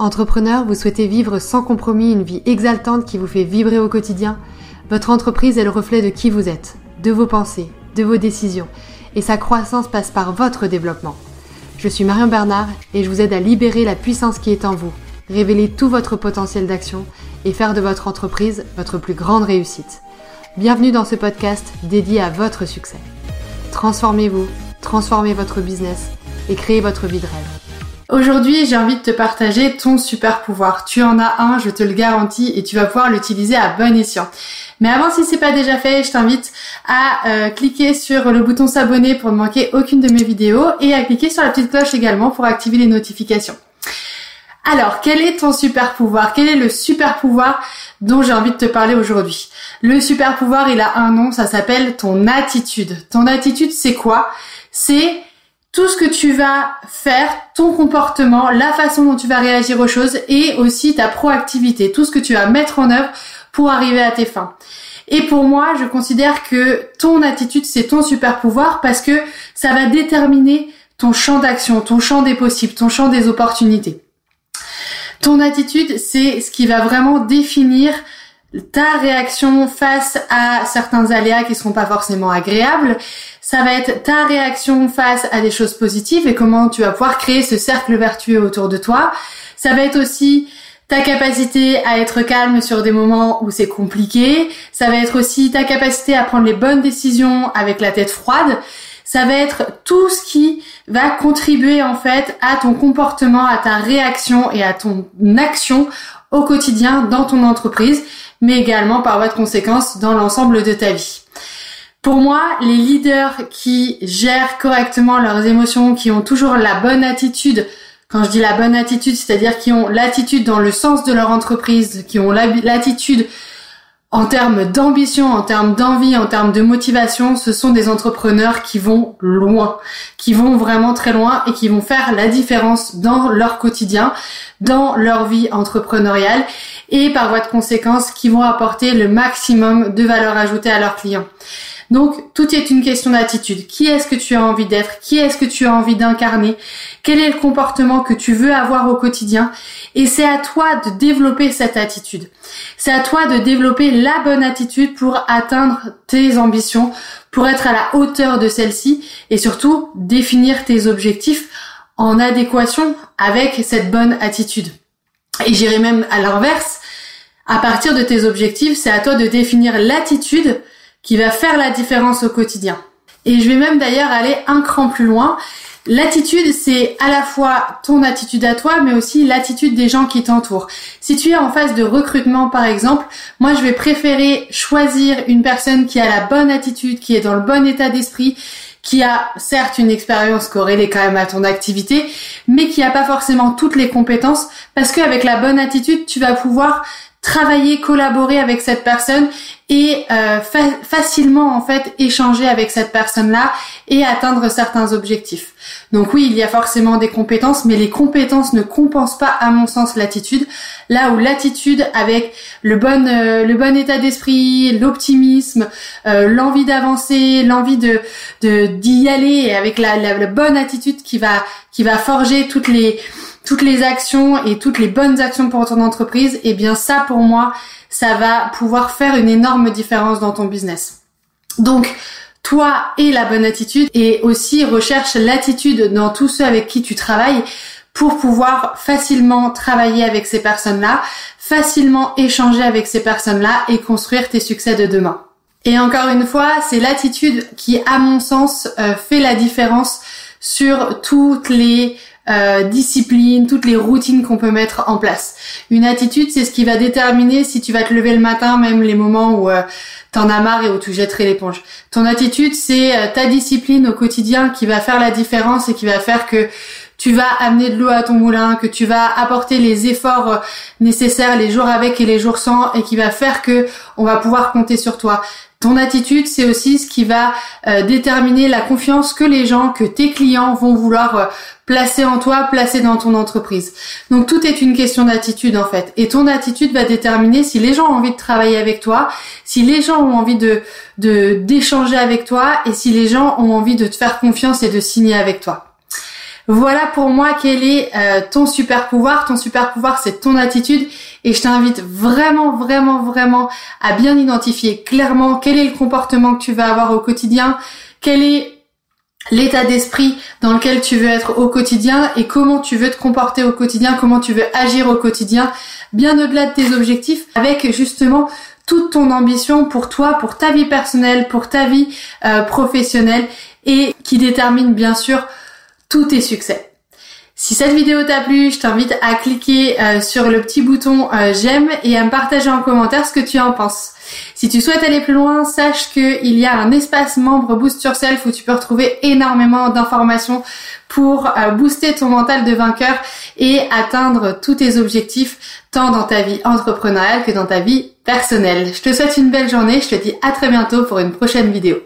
Entrepreneur, vous souhaitez vivre sans compromis une vie exaltante qui vous fait vibrer au quotidien? Votre entreprise est le reflet de qui vous êtes, de vos pensées, de vos décisions, et sa croissance passe par votre développement. Je suis Marion Bernard et je vous aide à libérer la puissance qui est en vous, révéler tout votre potentiel d'action et faire de votre entreprise votre plus grande réussite. Bienvenue dans ce podcast dédié à votre succès. Transformez-vous, transformez votre business et créez votre vie de rêve. Aujourd'hui, j'ai envie de te partager ton super pouvoir. Tu en as un, je te le garantis, et tu vas pouvoir l'utiliser à bon escient. Mais avant, si c'est pas déjà fait, je t'invite à euh, cliquer sur le bouton s'abonner pour ne manquer aucune de mes vidéos et à cliquer sur la petite cloche également pour activer les notifications. Alors, quel est ton super pouvoir? Quel est le super pouvoir dont j'ai envie de te parler aujourd'hui? Le super pouvoir, il a un nom, ça s'appelle ton attitude. Ton attitude, c'est quoi? C'est tout ce que tu vas faire, ton comportement, la façon dont tu vas réagir aux choses et aussi ta proactivité, tout ce que tu vas mettre en œuvre pour arriver à tes fins. Et pour moi, je considère que ton attitude, c'est ton super pouvoir parce que ça va déterminer ton champ d'action, ton champ des possibles, ton champ des opportunités. Ton attitude, c'est ce qui va vraiment définir ta réaction face à certains aléas qui seront pas forcément agréables. Ça va être ta réaction face à des choses positives et comment tu vas pouvoir créer ce cercle vertueux autour de toi. Ça va être aussi ta capacité à être calme sur des moments où c'est compliqué. Ça va être aussi ta capacité à prendre les bonnes décisions avec la tête froide. Ça va être tout ce qui va contribuer en fait à ton comportement, à ta réaction et à ton action au quotidien dans ton entreprise mais également par voie de conséquence dans l'ensemble de ta vie. Pour moi, les leaders qui gèrent correctement leurs émotions, qui ont toujours la bonne attitude, quand je dis la bonne attitude, c'est-à-dire qui ont l'attitude dans le sens de leur entreprise, qui ont l'attitude en termes d'ambition, en termes d'envie, en termes de motivation, ce sont des entrepreneurs qui vont loin, qui vont vraiment très loin et qui vont faire la différence dans leur quotidien, dans leur vie entrepreneuriale et par voie de conséquence qui vont apporter le maximum de valeur ajoutée à leurs clients. Donc, tout est une question d'attitude. Qui est-ce que tu as envie d'être? Qui est-ce que tu as envie d'incarner? Quel est le comportement que tu veux avoir au quotidien? Et c'est à toi de développer cette attitude. C'est à toi de développer la bonne attitude pour atteindre tes ambitions, pour être à la hauteur de celles-ci et surtout définir tes objectifs en adéquation avec cette bonne attitude. Et j'irai même à l'inverse. À partir de tes objectifs, c'est à toi de définir l'attitude qui va faire la différence au quotidien. Et je vais même d'ailleurs aller un cran plus loin. L'attitude, c'est à la fois ton attitude à toi, mais aussi l'attitude des gens qui t'entourent. Si tu es en phase de recrutement, par exemple, moi, je vais préférer choisir une personne qui a la bonne attitude, qui est dans le bon état d'esprit, qui a certes une expérience corrélée quand même à ton activité, mais qui n'a pas forcément toutes les compétences, parce qu'avec la bonne attitude, tu vas pouvoir travailler, collaborer avec cette personne et euh, facilement en fait échanger avec cette personne-là et atteindre certains objectifs. Donc oui, il y a forcément des compétences, mais les compétences ne compensent pas à mon sens l'attitude. Là où l'attitude avec le bon euh, le bon état d'esprit, l'optimisme, euh, l'envie d'avancer, l'envie de d'y aller et avec la, la, la bonne attitude qui va qui va forger toutes les toutes les actions et toutes les bonnes actions pour ton entreprise, et eh bien ça pour moi, ça va pouvoir faire une énorme différence dans ton business. Donc, toi et la bonne attitude et aussi recherche l'attitude dans tous ceux avec qui tu travailles pour pouvoir facilement travailler avec ces personnes-là, facilement échanger avec ces personnes-là et construire tes succès de demain. Et encore une fois, c'est l'attitude qui, à mon sens, euh, fait la différence sur toutes les euh, discipline, toutes les routines qu'on peut mettre en place. Une attitude, c'est ce qui va déterminer si tu vas te lever le matin, même les moments où euh, t'en as marre et où tu jetterais l'éponge. Ton attitude, c'est euh, ta discipline au quotidien qui va faire la différence et qui va faire que tu vas amener de l'eau à ton moulin, que tu vas apporter les efforts nécessaires les jours avec et les jours sans et qui va faire que on va pouvoir compter sur toi. Ton attitude, c'est aussi ce qui va euh, déterminer la confiance que les gens, que tes clients vont vouloir euh, placer en toi, placer dans ton entreprise. Donc tout est une question d'attitude en fait. Et ton attitude va déterminer si les gens ont envie de travailler avec toi, si les gens ont envie de d'échanger avec toi et si les gens ont envie de te faire confiance et de signer avec toi. Voilà pour moi quel est euh, ton super pouvoir. Ton super pouvoir, c'est ton attitude. Et je t'invite vraiment, vraiment, vraiment à bien identifier clairement quel est le comportement que tu vas avoir au quotidien, quel est l'état d'esprit dans lequel tu veux être au quotidien et comment tu veux te comporter au quotidien, comment tu veux agir au quotidien, bien au-delà de tes objectifs, avec justement toute ton ambition pour toi, pour ta vie personnelle, pour ta vie euh, professionnelle et qui détermine bien sûr tous tes succès. Si cette vidéo t'a plu, je t'invite à cliquer euh, sur le petit bouton euh, j'aime et à me partager en commentaire ce que tu en penses. Si tu souhaites aller plus loin, sache qu'il y a un espace membre Boost Yourself où tu peux retrouver énormément d'informations pour euh, booster ton mental de vainqueur et atteindre tous tes objectifs tant dans ta vie entrepreneuriale que dans ta vie personnelle. Je te souhaite une belle journée, je te dis à très bientôt pour une prochaine vidéo.